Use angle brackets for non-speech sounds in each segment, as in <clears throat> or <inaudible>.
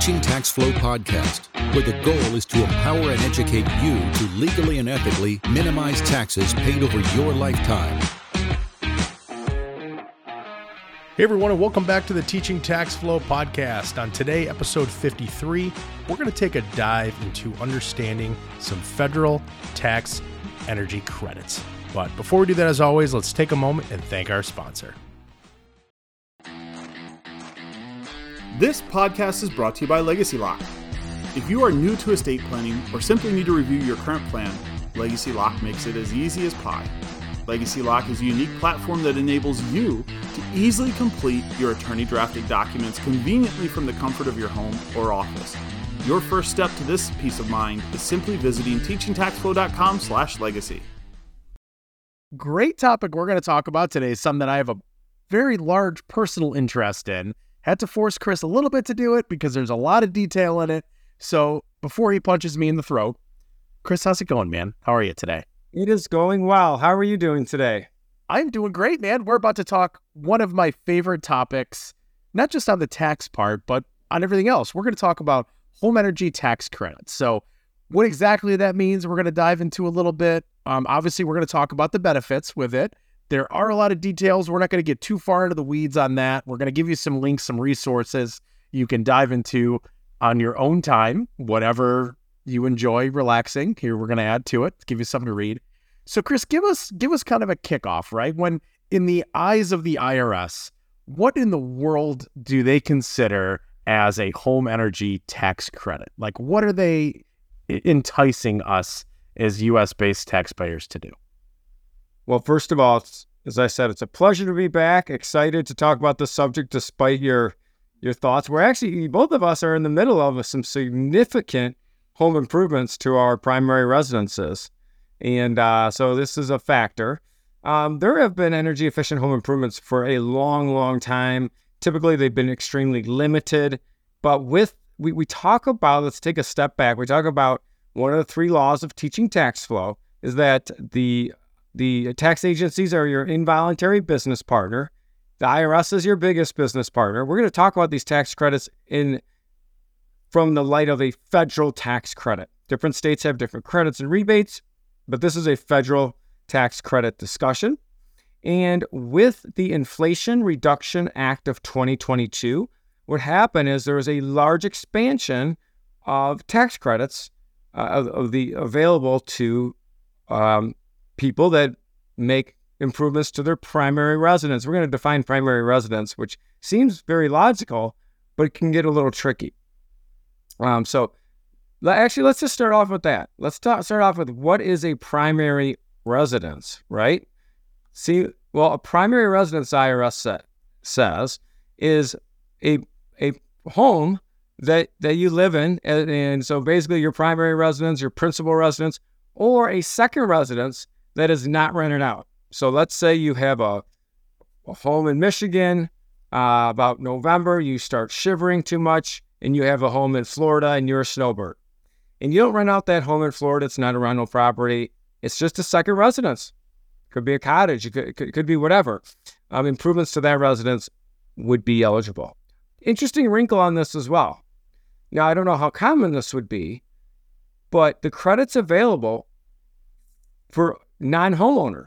Teaching Tax Flow podcast, where the goal is to empower and educate you to legally and ethically minimize taxes paid over your lifetime. Hey everyone, and welcome back to the Teaching Tax Flow podcast. On today, episode 53, we're going to take a dive into understanding some federal tax energy credits. But before we do that, as always, let's take a moment and thank our sponsor. This podcast is brought to you by Legacy Lock. If you are new to estate planning or simply need to review your current plan, Legacy Lock makes it as easy as pie. Legacy Lock is a unique platform that enables you to easily complete your attorney drafted documents conveniently from the comfort of your home or office. Your first step to this peace of mind is simply visiting teachingtaxflow.com/legacy. Great topic we're going to talk about today is something that I have a very large personal interest in. Had to force Chris a little bit to do it because there's a lot of detail in it. So before he punches me in the throat, Chris, how's it going, man? How are you today? It is going well. How are you doing today? I'm doing great, man. We're about to talk one of my favorite topics, not just on the tax part, but on everything else. We're going to talk about home energy tax credits. So, what exactly that means, we're going to dive into a little bit. Um, obviously, we're going to talk about the benefits with it. There are a lot of details. We're not going to get too far into the weeds on that. We're going to give you some links, some resources you can dive into on your own time, whatever you enjoy relaxing. Here we're going to add to it, give you something to read. So, Chris, give us give us kind of a kickoff, right? When in the eyes of the IRS, what in the world do they consider as a home energy tax credit? Like, what are they enticing us as U.S. based taxpayers to do? Well, first of all, as I said, it's a pleasure to be back. Excited to talk about the subject, despite your your thoughts. We're actually both of us are in the middle of some significant home improvements to our primary residences. And uh, so this is a factor. Um, there have been energy efficient home improvements for a long, long time. Typically, they've been extremely limited. But with, we, we talk about, let's take a step back. We talk about one of the three laws of teaching tax flow is that the, the tax agencies are your involuntary business partner. The IRS is your biggest business partner. We're going to talk about these tax credits in from the light of a federal tax credit. Different states have different credits and rebates but this is a federal tax credit discussion. And with the Inflation Reduction Act of 2022, what happened is there was a large expansion of tax credits uh, of, of, the available to um, people that make improvements to their primary residence. We're going to define primary residence, which seems very logical, but it can get a little tricky. Um, so Actually, let's just start off with that. Let's talk, start off with what is a primary residence, right? See, well, a primary residence IRS set, says is a a home that that you live in, and, and so basically your primary residence, your principal residence, or a second residence that is not rented out. So let's say you have a, a home in Michigan. Uh, about November, you start shivering too much, and you have a home in Florida, and you're a snowbird and you don't rent out that home in Florida, it's not a rental property. It's just a second residence. Could be a cottage. It could, it could, it could be whatever. Um, improvements to that residence would be eligible. Interesting wrinkle on this as well. Now, I don't know how common this would be, but the credit's available for non homeowners.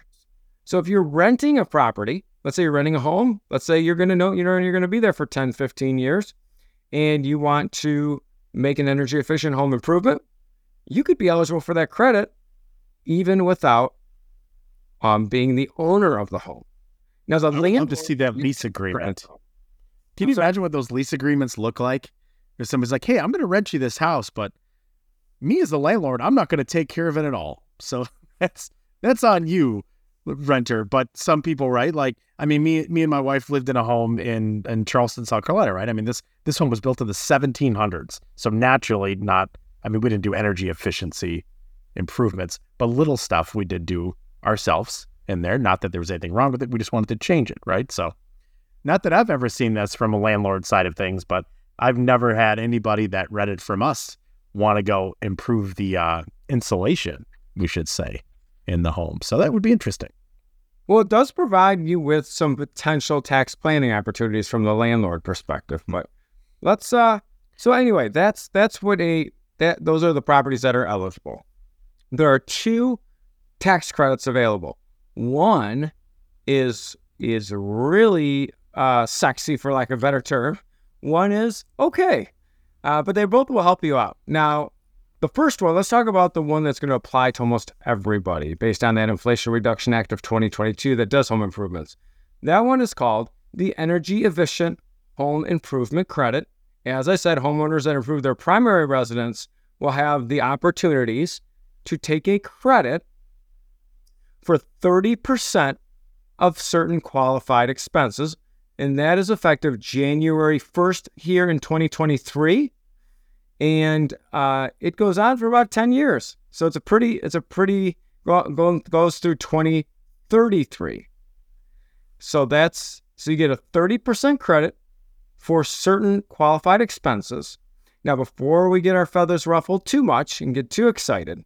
So if you're renting a property, let's say you're renting a home, let's say you're going to know you know you're going to be there for 10, 15 years, and you want to make an energy efficient home improvement, you could be eligible for that credit even without um, being the owner of the home. Now, the I'd land love to see that lease agreement. Can you imagine what those lease agreements look like? If somebody's like, "Hey, I'm going to rent you this house, but me as the landlord, I'm not going to take care of it at all." So <laughs> that's that's on you, renter. But some people, right? Like, I mean, me me and my wife lived in a home in in Charleston, South Carolina, right? I mean, this this home was built in the 1700s, so naturally not. I mean, we didn't do energy efficiency improvements, but little stuff we did do ourselves in there. Not that there was anything wrong with it. We just wanted to change it, right? So, not that I've ever seen this from a landlord side of things, but I've never had anybody that read it from us want to go improve the uh, insulation, we should say, in the home. So that would be interesting. Well, it does provide you with some potential tax planning opportunities from the landlord perspective. But let's uh, So anyway, that's that's what a that those are the properties that are eligible. There are two tax credits available. One is is really uh, sexy, for lack of a better term. One is okay, uh, but they both will help you out. Now, the first one, let's talk about the one that's going to apply to almost everybody based on that Inflation Reduction Act of 2022 that does home improvements. That one is called the Energy Efficient Home Improvement Credit. As I said, homeowners that improve their primary residence will have the opportunities to take a credit for 30% of certain qualified expenses. And that is effective January 1st here in 2023. And uh, it goes on for about 10 years. So it's a pretty, it's a pretty, go, goes through 2033. So that's, so you get a 30% credit for certain qualified expenses. Now, before we get our feathers ruffled too much and get too excited,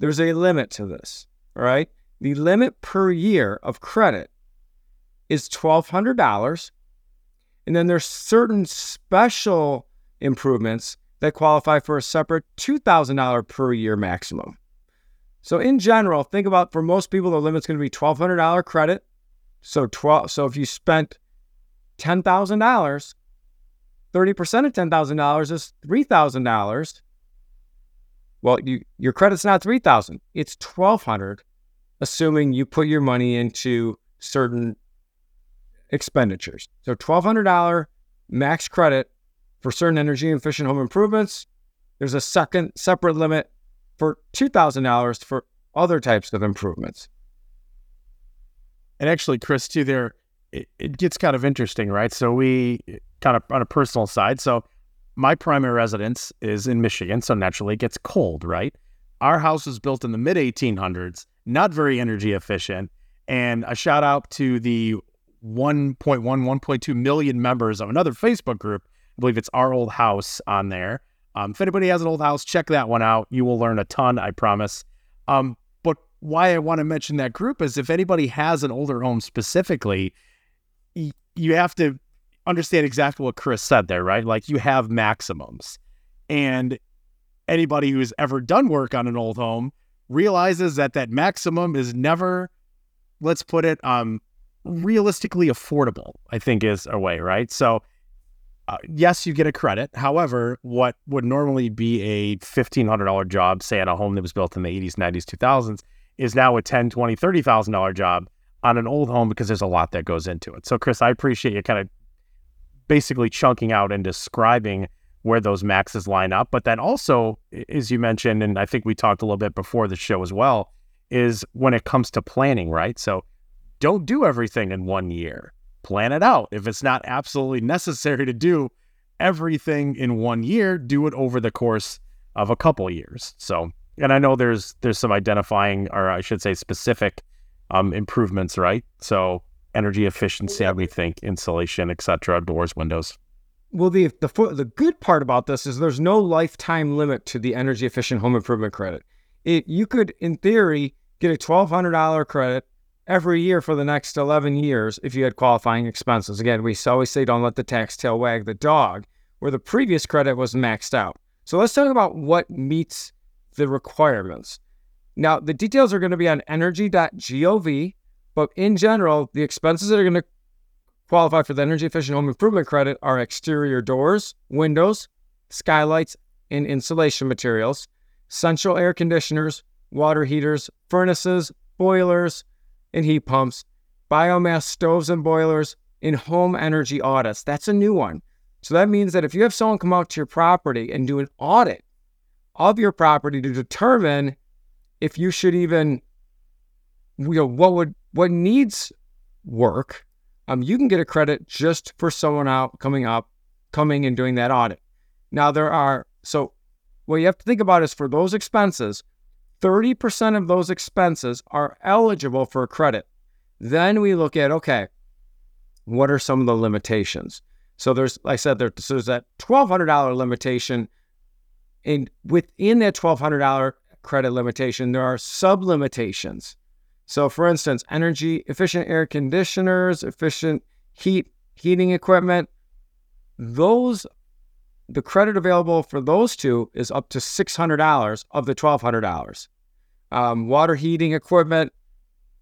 there's a limit to this. All right. The limit per year of credit is $1,200. And then there's certain special improvements that qualify for a separate $2,000 per year maximum. So in general, think about for most people, the limit's going to be $1,200 credit. So 12, so if you spent $10,000, 30% of $10,000 is $3,000. Well, you, your credit's not 3000 it's 1200 assuming you put your money into certain expenditures. So $1,200 max credit for certain energy efficient home improvements. There's a second separate limit for $2,000 for other types of improvements. And actually, Chris, too, there it, it gets kind of interesting, right? So we kind of on a personal side. So my primary residence is in Michigan, so naturally it gets cold, right? Our house was built in the mid 1800s, not very energy efficient. And a shout out to the 1.1, 1.2 million members of another Facebook group. I believe it's Our Old House on there. Um, if anybody has an old house, check that one out. You will learn a ton, I promise. Um, but why I want to mention that group is if anybody has an older home specifically, you have to understand exactly what Chris said there, right? Like you have maximums. And anybody who's ever done work on an old home realizes that that maximum is never, let's put it, um, realistically affordable, I think is a way, right? So, uh, yes, you get a credit. However, what would normally be a $1,500 job, say at a home that was built in the 80s, 90s, 2000s, is now a $10, $20, $30,000 job on an old home because there's a lot that goes into it. So, Chris, I appreciate you kind of basically chunking out and describing where those maxes line up. But then also, as you mentioned, and I think we talked a little bit before the show as well, is when it comes to planning, right? So don't do everything in one year. Plan it out. If it's not absolutely necessary to do everything in one year, do it over the course of a couple years. So, and I know there's there's some identifying, or I should say, specific um, improvements, right? So energy efficiency, I we think, insulation, etc., doors, windows. Well, the the the good part about this is there's no lifetime limit to the energy efficient home improvement credit. It you could, in theory, get a twelve hundred dollar credit every year for the next eleven years if you had qualifying expenses. Again, we always say don't let the tax tail wag the dog, where the previous credit was maxed out. So let's talk about what meets the requirements. Now, the details are going to be on energy.gov but in general, the expenses that are going to qualify for the energy efficient home improvement credit are exterior doors, windows, skylights, and insulation materials, central air conditioners, water heaters, furnaces, boilers, and heat pumps, biomass stoves and boilers, and home energy audits. That's a new one. So that means that if you have someone come out to your property and do an audit of your property to determine if you should even, you know, what would what needs work, um, you can get a credit just for someone out coming up, coming and doing that audit. Now there are so what you have to think about is for those expenses, 30% of those expenses are eligible for a credit. Then we look at okay, what are some of the limitations? So there's, like I said, there, so there's that $1,200 limitation. And within that $1,200 credit limitation, there are sub limitations. So, for instance, energy efficient air conditioners, efficient heat heating equipment, those the credit available for those two is up to $600 of the $1,200. Um, water heating equipment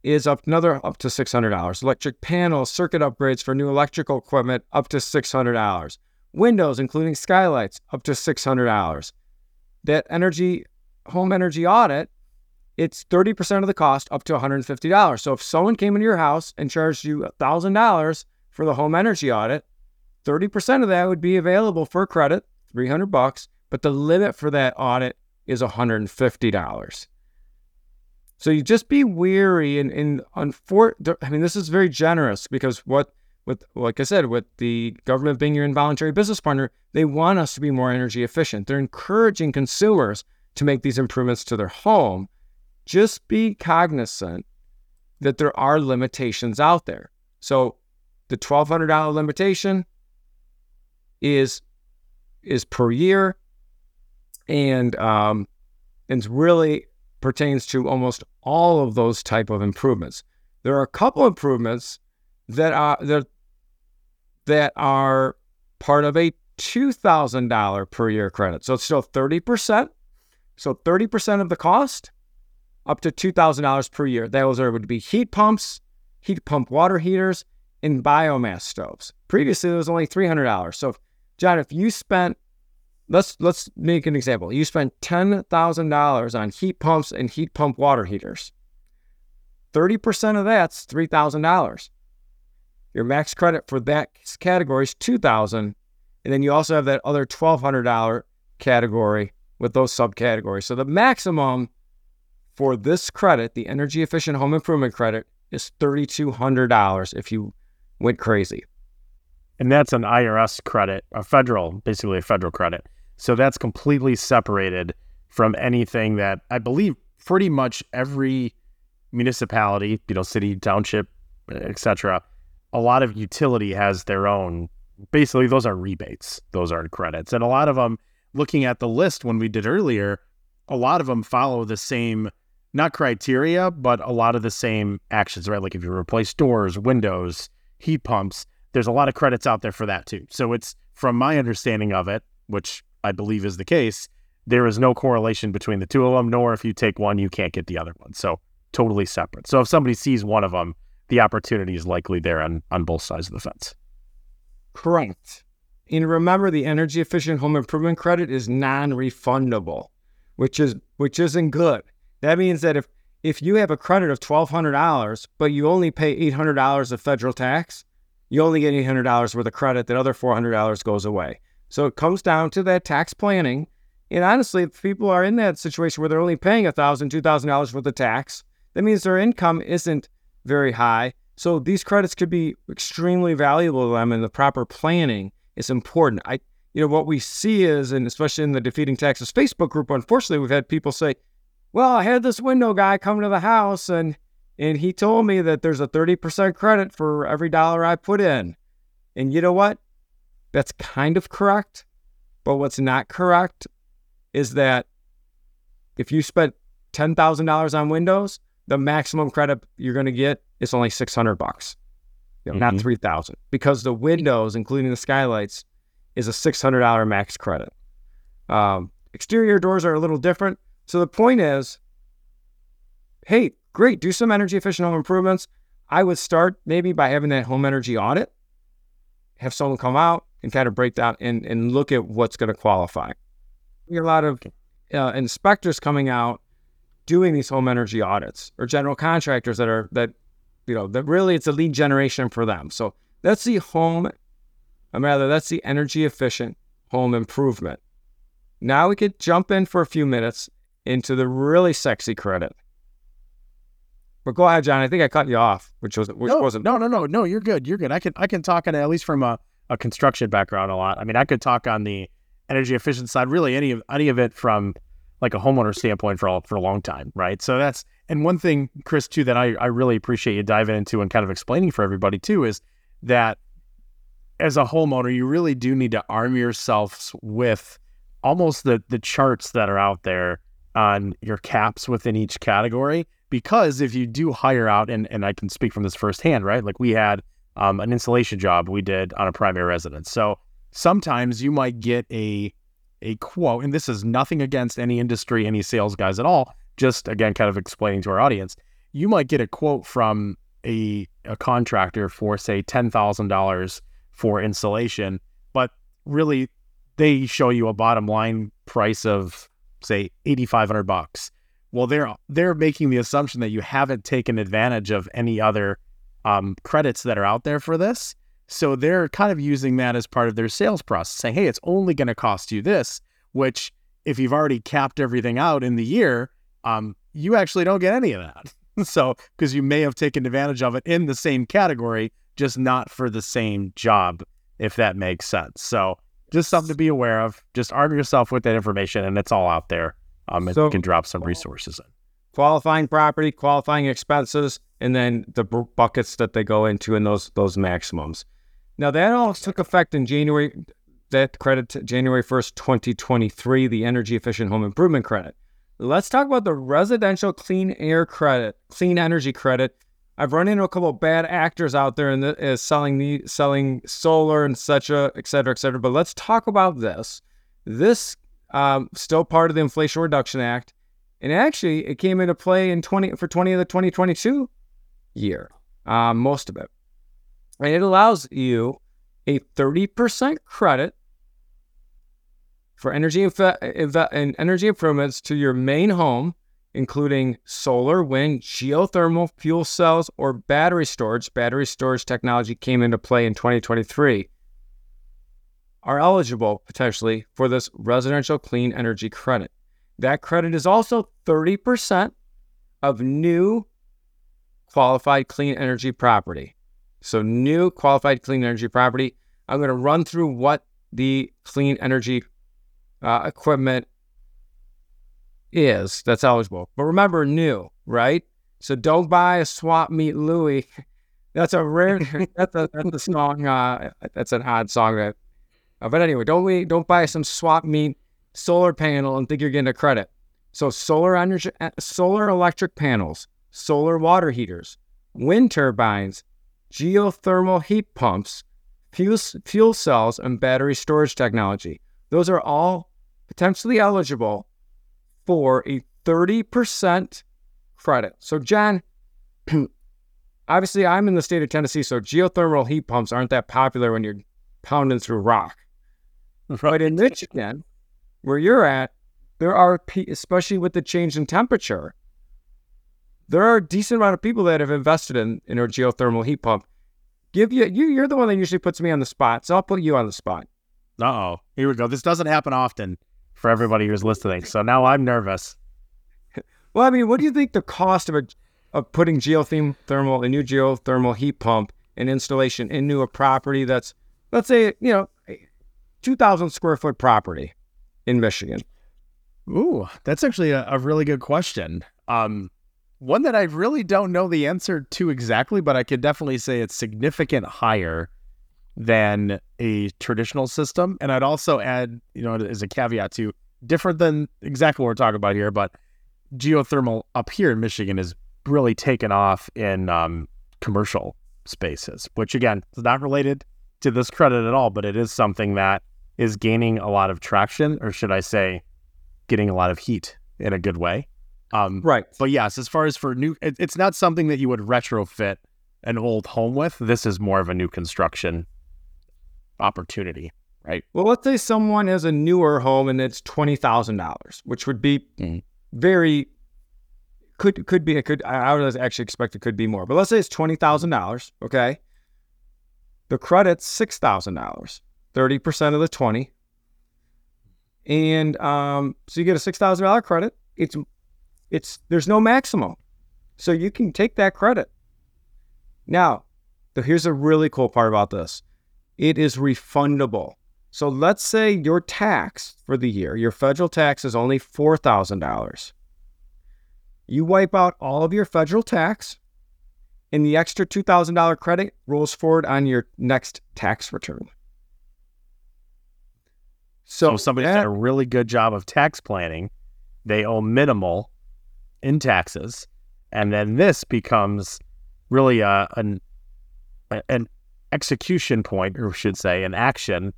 is up another up to $600. Electric panels, circuit upgrades for new electrical equipment up to $600. Windows, including skylights, up to $600. That energy home energy audit, it's 30% of the cost up to $150. So if someone came into your house and charged you $1,000 for the home energy audit, 30% of that would be available for credit, 300 bucks, but the limit for that audit is $150. So you just be weary and, and unfor- I mean, this is very generous because what, with like I said, with the government being your involuntary business partner, they want us to be more energy efficient. They're encouraging consumers to make these improvements to their home. Just be cognizant that there are limitations out there. So the $1,200 limitation is is per year, and um, and really pertains to almost all of those type of improvements. There are a couple improvements that are that that are part of a two thousand dollar per year credit. So it's still thirty percent. So thirty percent of the cost, up to two thousand dollars per year. Those are would be heat pumps, heat pump water heaters, and biomass stoves. Previously, it was only three hundred dollars. So, John, if you spent let's let's make an example. You spend ten thousand dollars on heat pumps and heat pump water heaters. Thirty percent of that's three thousand dollars. Your max credit for that category is two thousand, and then you also have that other twelve hundred dollar category with those subcategories. So the maximum for this credit, the energy efficient home improvement credit, is thirty two hundred dollars if you went crazy. And that's an IRS credit, a federal, basically a federal credit. So that's completely separated from anything that I believe pretty much every municipality, you know, city, township, etc. A lot of utility has their own. Basically, those are rebates. Those aren't credits, and a lot of them. Looking at the list when we did earlier, a lot of them follow the same, not criteria, but a lot of the same actions, right? Like if you replace doors, windows, heat pumps, there's a lot of credits out there for that too. So it's from my understanding of it, which I believe is the case, there is no correlation between the two of them, nor if you take one, you can't get the other one. So totally separate. So if somebody sees one of them, the opportunity is likely there on, on both sides of the fence. Correct. And remember, the energy efficient home improvement credit is non-refundable, which is which isn't good. That means that if if you have a credit of twelve hundred dollars, but you only pay eight hundred dollars of federal tax, you only get eight hundred dollars worth of credit. That other four hundred dollars goes away. So it comes down to that tax planning. And honestly, if people are in that situation where they're only paying $1,000, $2,000 worth of tax, that means their income isn't very high. So these credits could be extremely valuable to them, and the proper planning is important. I, you know, what we see is, and especially in the Defeating Taxes Facebook group, unfortunately, we've had people say, "Well, I had this window guy come to the house, and and he told me that there's a 30% credit for every dollar I put in." And you know what? That's kind of correct. But what's not correct is that if you spent $10,000 on Windows, the maximum credit you're going to get is only 600 bucks, mm-hmm. not 3000 because the Windows, including the skylights, is a $600 max credit. Um, exterior doors are a little different. So the point is, hey, great, do some energy efficient home improvements. I would start maybe by having that home energy audit, have someone come out, and kind of break down and, and look at what's going to qualify. We get a lot of uh, inspectors coming out doing these home energy audits or general contractors that are that you know that really it's a lead generation for them. So that's the home, or rather that's the energy efficient home improvement. Now we could jump in for a few minutes into the really sexy credit. But go ahead, John. I think I cut you off, which was which no, wasn't. No, no, no, no. You're good. You're good. I can I can talk on at least from a a construction background a lot. I mean, I could talk on the energy efficient side, really any of any of it from like a homeowner standpoint for all, for a long time, right? So that's and one thing, Chris, too, that I, I really appreciate you diving into and kind of explaining for everybody too is that as a homeowner, you really do need to arm yourselves with almost the the charts that are out there on your caps within each category. Because if you do hire out, and, and I can speak from this firsthand, right? Like we had um, an installation job we did on a primary residence. So sometimes you might get a a quote, and this is nothing against any industry, any sales guys at all. Just again, kind of explaining to our audience, you might get a quote from a a contractor for say ten thousand dollars for installation, but really they show you a bottom line price of say eighty five hundred bucks. Well, they're they're making the assumption that you haven't taken advantage of any other um, credits that are out there for this. So they're kind of using that as part of their sales process, saying, "Hey, it's only going to cost you this." Which, if you've already capped everything out in the year, um, you actually don't get any of that. <laughs> so because you may have taken advantage of it in the same category, just not for the same job, if that makes sense. So just something to be aware of. Just arm yourself with that information, and it's all out there. Um, and So- can drop some resources in. qualifying property, qualifying expenses, and then the bu- buckets that they go into and those those maximums. Now that all took effect in January. That credit to January first, twenty twenty three, the energy efficient home improvement credit. Let's talk about the residential clean air credit, clean energy credit. I've run into a couple of bad actors out there and the, uh, selling the selling solar and such a et cetera, et cetera. But let's talk about this. This um, still part of the Inflation Reduction Act. And actually, it came into play in 20 for 20 of the 2022 year, um, most of it. And it allows you a 30% credit for energy and energy improvements to your main home, including solar, wind, geothermal, fuel cells, or battery storage. Battery storage technology came into play in 2023. Are eligible potentially for this residential clean energy credit. That credit is also 30% of new qualified clean energy property. So, new qualified clean energy property. I'm going to run through what the clean energy uh, equipment is that's eligible. But remember, new, right? So, don't buy a swap meet Louie. <laughs> That's a rare. that's a that's a song. Uh, that's an odd song. That, uh, but anyway, don't we don't buy some swap meet solar panel and think you're getting a credit. So solar energy, uh, solar electric panels, solar water heaters, wind turbines, geothermal heat pumps, fuel, fuel cells, and battery storage technology. Those are all potentially eligible for a 30% credit. So, John, <clears throat> obviously I'm in the state of Tennessee, so geothermal heat pumps aren't that popular when you're pounding through rock. But in Michigan, where you're at, there are, pe- especially with the change in temperature, there are a decent amount of people that have invested in, in a geothermal heat pump. Give you, you, you're the one that usually puts me on the spot, so I'll put you on the spot. Uh oh. Here we go. This doesn't happen often for everybody who's listening. So now I'm nervous. <laughs> Well, I mean, what do you think the cost of a, of putting geothermal, a new geothermal heat pump and installation into a property that's, let's say, you know, 2,000 square foot property in Michigan? Ooh, that's actually a, a really good question. Um, one that I really don't know the answer to exactly, but I could definitely say it's significant higher than a traditional system. And I'd also add, you know, as a caveat to different than exactly what we're talking about here, but geothermal up here in Michigan is really taken off in um, commercial spaces, which again is not related to this credit at all, but it is something that is gaining a lot of traction, or should I say, getting a lot of heat in a good way. Um, Right. but yes, as far as for new, it, it's not something that you would retrofit an old home with. This is more of a new construction opportunity, right? Well, let's say someone has a newer home and it's twenty thousand dollars, which would be Mhm. very could could be it could I I would actually expect it could be more, but let's say it's twenty thousand dollars. Okay, the credit's six thousand dollars, thirty percent of the twenty, and um, so you get a six thousand dollar credit. It's it's there's no maximum, so you can take that credit. Now, here's a really cool part about this it is refundable. So let's say your tax for the year, your federal tax is only $4,000. You wipe out all of your federal tax, and the extra $2,000 credit rolls forward on your next tax return. So, So, if somebody's that- done a really good job of tax planning. They owe minimal in taxes, and then this becomes really a, an an execution point, or should say, an action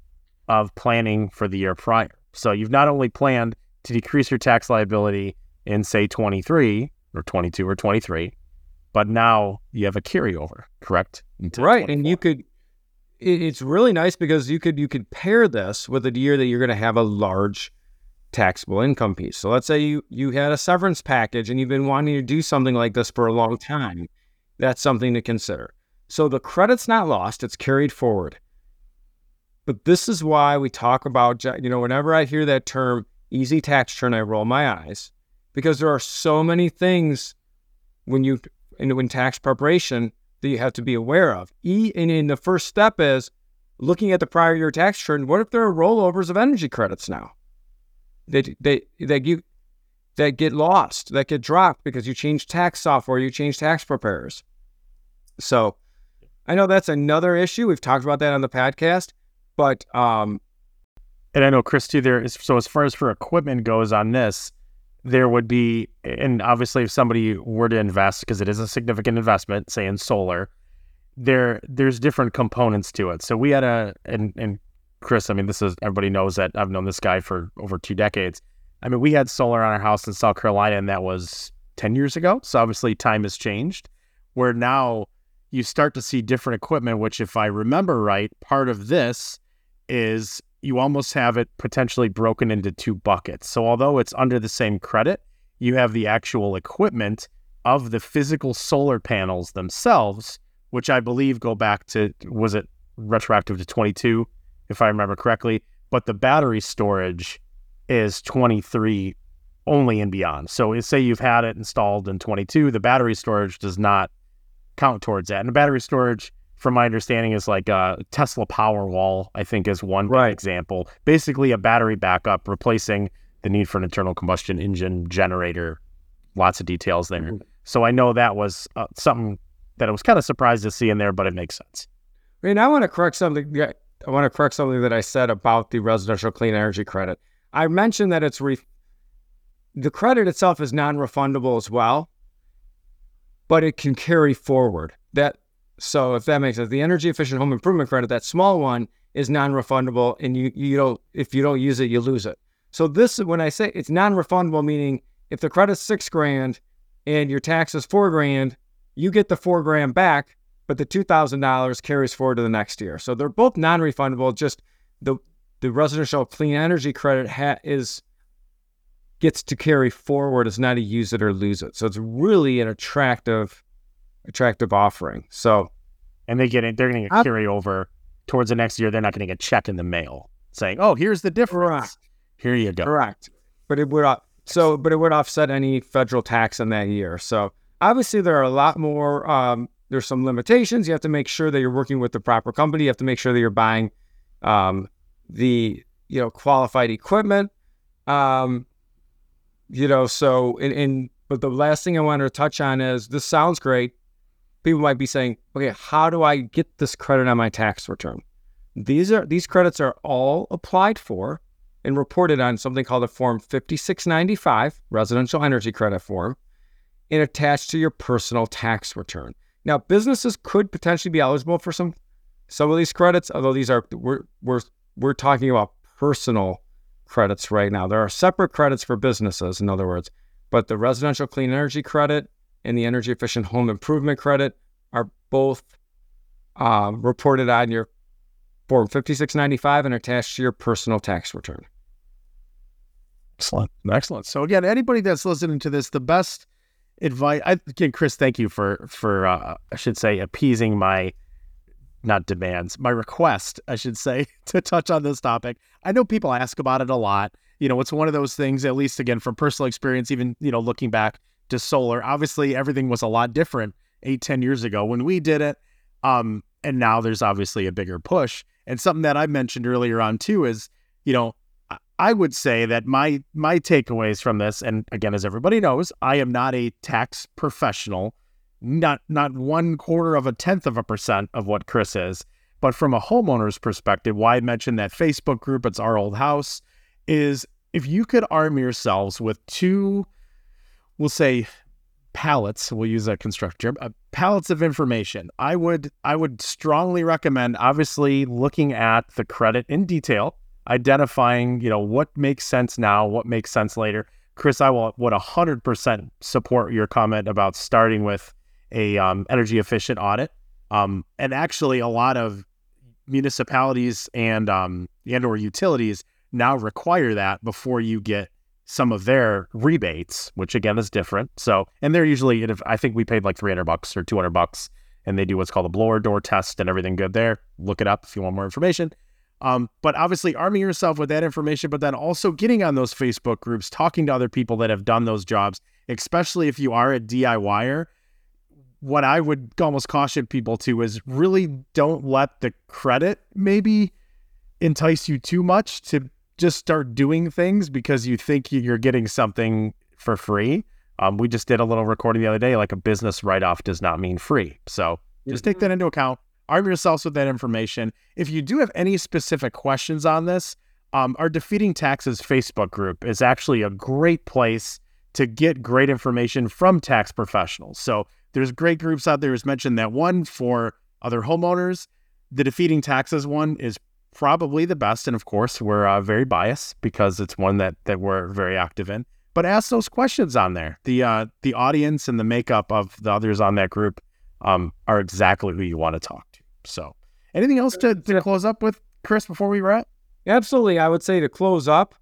of planning for the year prior. So you've not only planned to decrease your tax liability in, say, 23 or 22 or 23, but now you have a carryover, correct? right. And you could, it's really nice because you could, you could pair this with a year that you're going to have a large taxable income piece. So let's say you, you had a severance package and you've been wanting to do something like this for a long time. That's something to consider. So the credit's not lost, it's carried forward. But this is why we talk about, you know, whenever I hear that term easy tax return, I roll my eyes because there are so many things when you in, in tax preparation that you have to be aware of. E and in the first step is looking at the prior year tax return. What if there are rollovers of energy credits now? That they that you that get lost, that get dropped because you change tax software, you change tax preparers. So I know that's another issue. We've talked about that on the podcast, but um, and I know Chris too. There is so as far as for equipment goes on this, there would be, and obviously if somebody were to invest because it is a significant investment, say in solar, there there's different components to it. So we had a and and Chris, I mean this is everybody knows that I've known this guy for over two decades. I mean we had solar on our house in South Carolina, and that was ten years ago. So obviously time has changed. Where now you start to see different equipment, which, if I remember right, part of this is you almost have it potentially broken into two buckets. So, although it's under the same credit, you have the actual equipment of the physical solar panels themselves, which I believe go back to, was it retroactive to 22, if I remember correctly? But the battery storage is 23 only and beyond. So, say you've had it installed in 22, the battery storage does not count towards that. And the battery storage, from my understanding, is like a Tesla Powerwall, I think is one right. example. Basically, a battery backup replacing the need for an internal combustion engine generator. Lots of details there. Mm-hmm. So I know that was uh, something that I was kind of surprised to see in there, but it makes sense. I mean, I want to correct something. I want to correct something that I said about the residential clean energy credit. I mentioned that it's re- the credit itself is non-refundable as well but it can carry forward. That so if that makes sense, the energy efficient home improvement credit, that small one, is non-refundable, and you you don't if you don't use it, you lose it. So this when I say it's non-refundable, meaning if the credit's six grand and your tax is four grand, you get the four grand back, but the two thousand dollars carries forward to the next year. So they're both non-refundable. Just the the residential clean energy credit ha- is gets to carry forward is not a use it or lose it. So it's really an attractive, attractive offering. So, and they get it, they're going to carry over towards the next year. They're not going to get a check in the mail saying, "Oh, here's the difference." Correct. Here you go. Correct. But it would so, but it would offset any federal tax in that year. So obviously, there are a lot more. Um, there's some limitations. You have to make sure that you're working with the proper company. You have to make sure that you're buying um, the you know qualified equipment. Um, you know, so and, and but the last thing I wanted to touch on is this sounds great. People might be saying, okay, how do I get this credit on my tax return? These are these credits are all applied for and reported on something called a form 5695 residential energy credit form and attached to your personal tax return. Now, businesses could potentially be eligible for some some of these credits, although these are we're we're we're talking about personal credits right now. There are separate credits for businesses, in other words, but the residential clean energy credit and the energy efficient home improvement credit are both uh, reported on your Form 5695 and attached to your personal tax return. Excellent. Excellent. So again, anybody that's listening to this, the best advice I, again, Chris, thank you for for uh, I should say appeasing my not demands, my request, I should say, <laughs> to touch on this topic. I know people ask about it a lot. You know, it's one of those things, at least again, from personal experience, even, you know, looking back to solar, obviously everything was a lot different eight, ten years ago when we did it. Um, and now there's obviously a bigger push. And something that I mentioned earlier on too is, you know, I would say that my my takeaways from this, and again, as everybody knows, I am not a tax professional not not one quarter of a tenth of a percent of what Chris is. But from a homeowner's perspective, why I mentioned that Facebook group, it's our old house, is if you could arm yourselves with two, we'll say pallets, we'll use a construction term, uh, pallets of information. I would I would strongly recommend obviously looking at the credit in detail, identifying, you know, what makes sense now, what makes sense later. Chris, I will would 100% support your comment about starting with a um, energy efficient audit. Um, and actually a lot of municipalities and um, and or utilities now require that before you get some of their rebates, which again is different. So, and they're usually, I think we paid like 300 bucks or 200 bucks, and they do what's called a blower door test and everything good there. Look it up if you want more information. Um, but obviously, arming yourself with that information, but then also getting on those Facebook groups, talking to other people that have done those jobs, especially if you are a DIYer. What I would almost caution people to is really don't let the credit maybe entice you too much to just start doing things because you think you're getting something for free. Um, we just did a little recording the other day, like a business write off does not mean free. So just take that into account. Arm yourselves with that information. If you do have any specific questions on this, um, our Defeating Taxes Facebook group is actually a great place to get great information from tax professionals. So there's great groups out there. As mentioned, that one for other homeowners. The Defeating Taxes one is probably the best. And of course, we're uh, very biased because it's one that that we're very active in. But ask those questions on there. The uh, the audience and the makeup of the others on that group um, are exactly who you want to talk to. So, anything else to, to close up with, Chris, before we wrap? Absolutely. I would say to close up,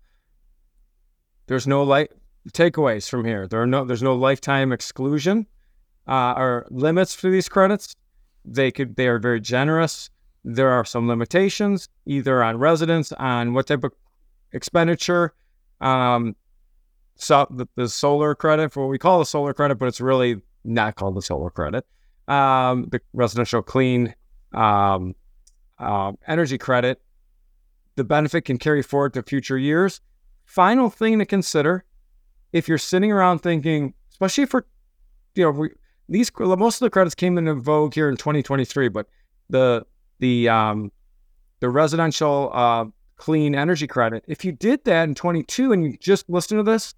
there's no light takeaways from here. There are no there's no lifetime exclusion uh, or limits for these credits. They could they are very generous. There are some limitations, either on residents, on what type of expenditure. Um, so the, the solar credit for what we call the solar credit, but it's really not called the solar credit. Um, the residential clean um, uh, energy credit, the benefit can carry forward to future years. Final thing to consider if you're sitting around thinking, especially for, you know, we, these most of the credits came into vogue here in 2023, but the the um, the residential uh, clean energy credit. If you did that in 22 and you just listen to this,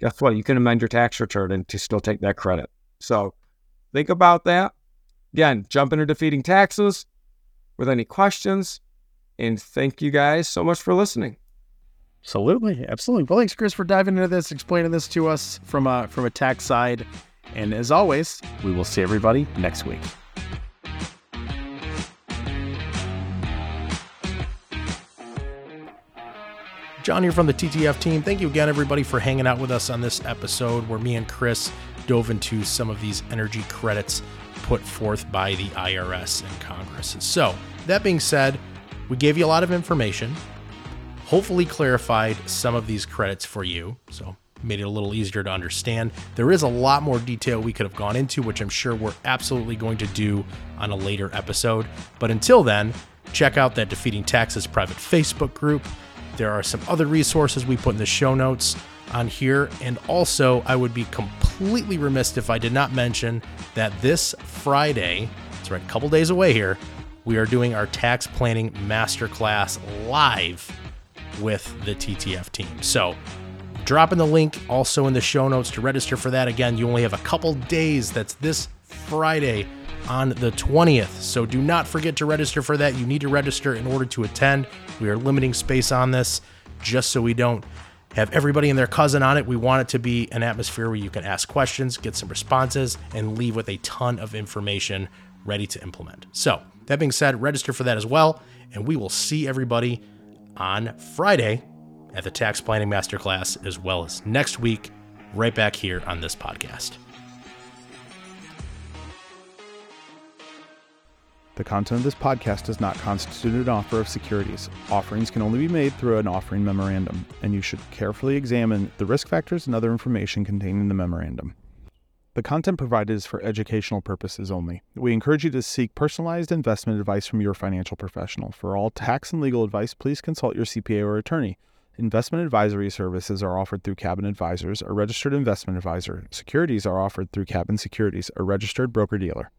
guess what? You can amend your tax return and to still take that credit. So think about that. Again, jump into defeating taxes with any questions. And thank you guys so much for listening. Absolutely, absolutely. Well, thanks, Chris, for diving into this, explaining this to us from a from a tax side. And as always, we will see everybody next week. John here from the TTF team. Thank you again, everybody, for hanging out with us on this episode where me and Chris dove into some of these energy credits put forth by the IRS and Congress. So, that being said, we gave you a lot of information, hopefully clarified some of these credits for you. So, made it a little easier to understand. There is a lot more detail we could have gone into, which I'm sure we're absolutely going to do on a later episode. But until then, check out that Defeating Taxes private Facebook group. There are some other resources we put in the show notes on here. And also, I would be completely remiss if I did not mention that this Friday, it's right a couple days away here, we are doing our tax planning masterclass live with the TTF team. So, dropping the link also in the show notes to register for that. Again, you only have a couple days. That's this Friday on the 20th. So do not forget to register for that. You need to register in order to attend. We are limiting space on this just so we don't have everybody and their cousin on it. We want it to be an atmosphere where you can ask questions, get some responses, and leave with a ton of information ready to implement. So, that being said, register for that as well. And we will see everybody on Friday at the Tax Planning Masterclass, as well as next week, right back here on this podcast. The content of this podcast does not constitute an offer of securities. Offerings can only be made through an offering memorandum, and you should carefully examine the risk factors and other information contained in the memorandum. The content provided is for educational purposes only. We encourage you to seek personalized investment advice from your financial professional. For all tax and legal advice, please consult your CPA or attorney. Investment advisory services are offered through Cabin Advisors, a registered investment advisor. Securities are offered through Cabin Securities, a registered broker dealer.